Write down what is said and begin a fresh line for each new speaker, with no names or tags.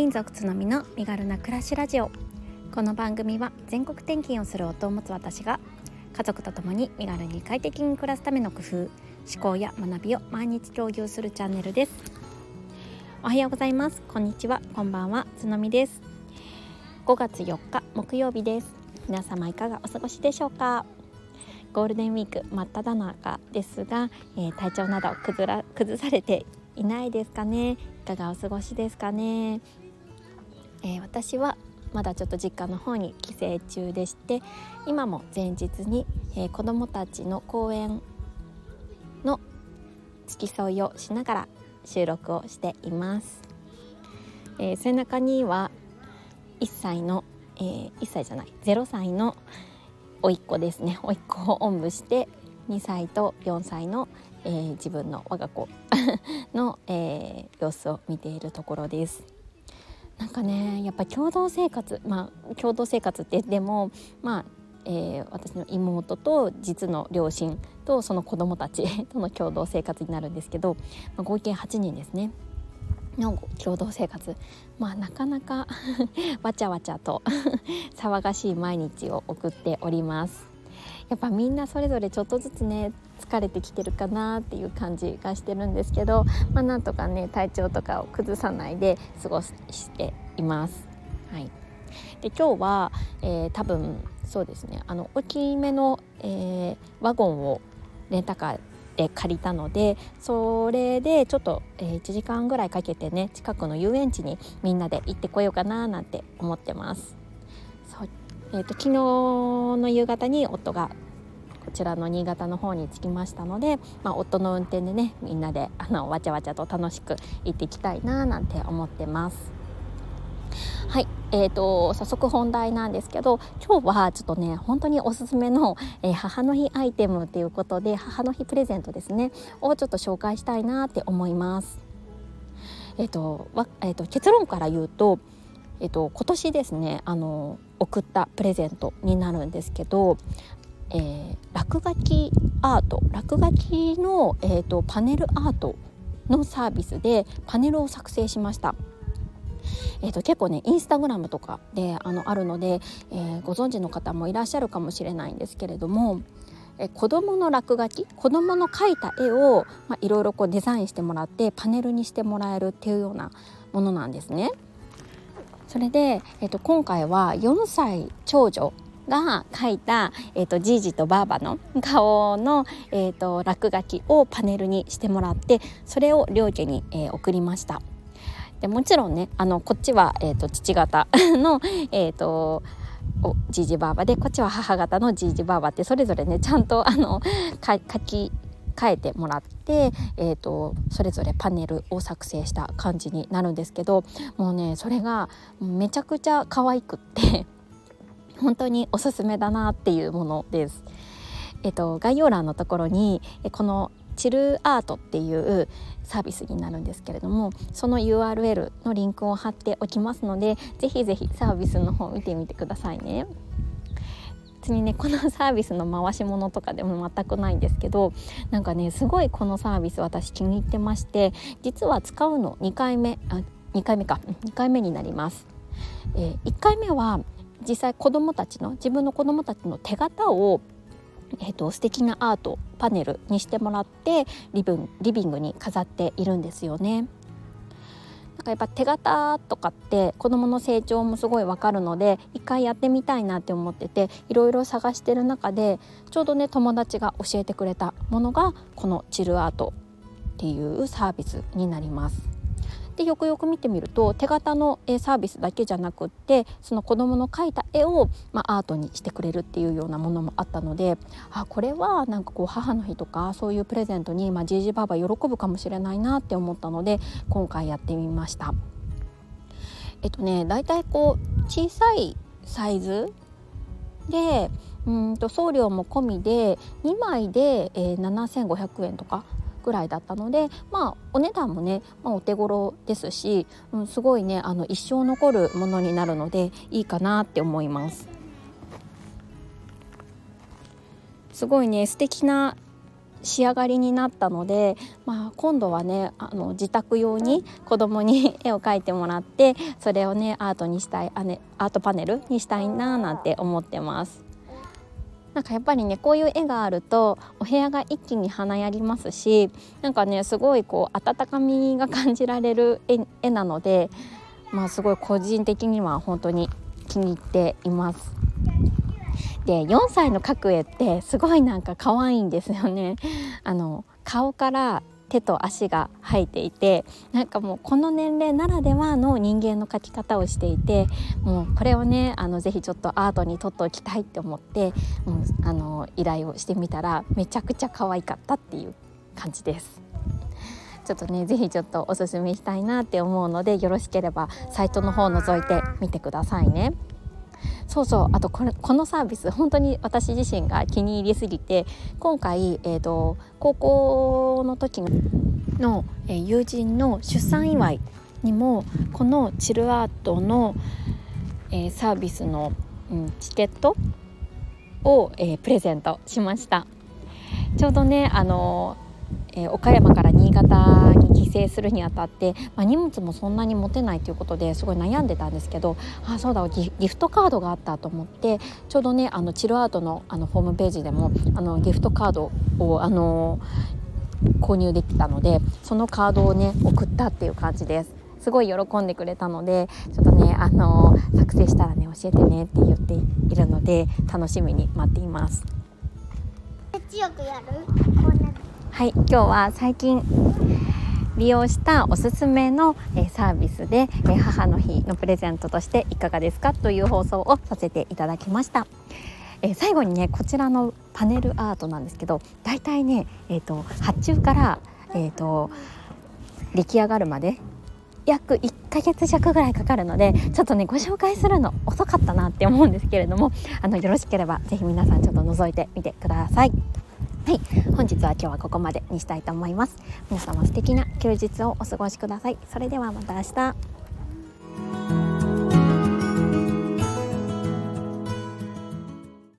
勤族つのみの身軽な暮らしラジオ。この番組は全国転勤をする夫を持つ私が家族と共に身軽に快適に暮らすための工夫思考や学びを毎日共有するチャンネルです。おはようございます。こんにちは。こんばんは。つのみです。5月4日木曜日です。皆様いかがお過ごしでしょうか？ゴールデンウィーク真っ只中ですが、えー、体調など崩ら崩されていないですかね？いかがお過ごしですかね、えー、私はまだちょっと実家の方に帰省中でして今も前日に、えー、子どもたちの公園の付き添いをしながら収録をしています、えー、背中には1歳の、えー、1歳じゃない0歳の甥っ子ですね甥っ子をおんぶして2歳と4歳の、えー、自分の我が子の、えー、様子を見ているところです。なんかねやっぱ共同生活まあ共同生活ってでもまあえー、私の妹と実の両親とその子供たち との共同生活になるんですけど、まあ、合計8人ですね。の共同生活。まあなかなか わちゃわちゃと 騒がしい毎日を送っております。やっぱみんなそれぞれちょっとずつね疲れてきてるかなっていう感じがしてるんですけど、まあ、なんとかね体調とかを崩さないで過ごしています。はい、で今日は、えー、多分そうですねあの大きめの、えー、ワゴンをレンタカーで借りたのでそれでちょっと、えー、1時間ぐらいかけてね近くの遊園地にみんなで行ってこようかななんて思ってます。えーと、昨日の夕方に夫がこちらの新潟の方に着きましたので、まあ、夫の運転でねみんなであのわちゃわちゃと楽しく行っていきたいななんて思ってます。はい、えーと、早速本題なんですけど今日はちょっとね本当におすすめの、えー、母の日アイテムっていうことで母の日プレゼントですねをちょっと紹介したいなって思います。えーとえーと、結論から言うと,、えー、と今年ですねあの送ったプレゼントになるんですけど、えー、落書きアート落書きの、えーとパネルアートのサービスでパネルを作成しました。えーと、結構ねインスタグラムとかであのあるので、えー、ご存知の方もいらっしゃるかもしれないんですけれども、えー、子どもの落書き子どもの描いた絵を、まあ、いろいろこうデザインしてもらってパネルにしてもらえるっていうようなものなんですね。それで、えーと、今回は4歳長女が描いた、えーと、じいじとばあばの顔の、えーと落書きをパネルにしてもらってそれを両家に、えー、送りました。でもちろんねあのこっちは、えーと、父方の、えーと、おじいじばあばでこっちは母方のじいじばあばってそれぞれねちゃんとあの書き変えてもらって、えーと、それぞれパネルを作成した感じになるんですけどもうねそれがめちゃくちゃ可愛くって 本当におすすめだなっていうものです。えっと、概要欄のところにこのチルアートっていうサービスになるんですけれどもその URL のリンクを貼っておきますのでぜひぜひサービスの方見てみてくださいね。別にねこのサービスの回し物とかでも全くないんですけど なんかねすごいこのサービス私気に入ってまして実は使うの2回目あ2回目か2回目になります。えー、1回目は実際子どもたちの自分の子どもたちの手形をえーと、素敵なアートパネルにしてもらってリビンリビングに飾っているんですよね。なんかやっぱ手形とかって子どもの成長もすごいわかるので一回やってみたいなって思ってていろいろ探してる中でちょうどね友達が教えてくれたものがこのチルアートっていうサービスになります。でよくよく見てみると手形のサービスだけじゃなくってその子どもの描いた絵を、まあ、アートにしてくれるっていうようなものもあったのであこれはなんかこう母の日とかそういうプレゼントに、まあ、じいじばあば喜ぶかもしれないなって思ったので今回やってみました。えっとねだいたいこう小さいサイズでうんと送料も込みで2枚で、えー、7500円とかぐらいだったのでまあお値段もね、まあ、お手頃ですし、うん、すごいねあの一生残るものになるのでいいかなって思います。すごいね素敵な仕上がりになったので、まあ、今度はねあの自宅用に子供に絵を描いてもらってそれをねアートにしたい、ね、アートパネルにしたいななんて思ってます。なんかやっぱりねこういう絵があるとお部屋が一気に華やりますしなんかねすごいこう温かみが感じられる絵なのでまあすごい個人的には本当に気に入っています。で4歳の描く絵ってすごいなんか可愛いんですよね。あの顔から手と足が生えていてなんかもうこの年齢ならではの人間の描き方をしていてもうこれをねあのぜひちょっとアートに撮っておきたいって思ってもうあの依頼をしてみたらめちゃくちゃ可愛かったっていう感じです。ちょっとねぜひちょっとおすすめしたいなって思うのでよろしければサイトの方を覗いてみてくださいね。そうそう。あとこれこのサービス本当に私自身が気に入りすぎて今回、えーと、高校の時の、えー、友人の出産祝いにもこのチルアートの、えー、サービスの、うん、チケットを、えー、プレゼントしました。ちょうどねあのえー、岡山から新潟に帰省するにあたって、まあ、荷物もそんなに持てないということですごい悩んでたんですけどあそうだギフトカードがあったと思ってちょうどねあのチルアートのあのホームページでもあのギフトカードをあの購入できたのでそのカードをね送ったっていう感じです。すごい喜んでくれたのでちょっとねあの作成したらね教えてねって言っているので楽しみに待っています。強くやる？はい今日は最近利用したおすすめの、サービスで、母の日のプレゼントとしていかがですかという放送をさせていただきました。え最後にねこちらのパネルアートなんですけどだいたいね、えーと、発注から、えーと、出来上がるまで約1ヶ月弱ぐらいかかるのでちょっとねご紹介するの遅かったなって思うんですけれどもあのよろしければ是非皆さんちょっと覗いてみてください。はい。本日は今日はここまでにしたいと思います。皆様素敵な休日をお過ごしください。それではまた明日。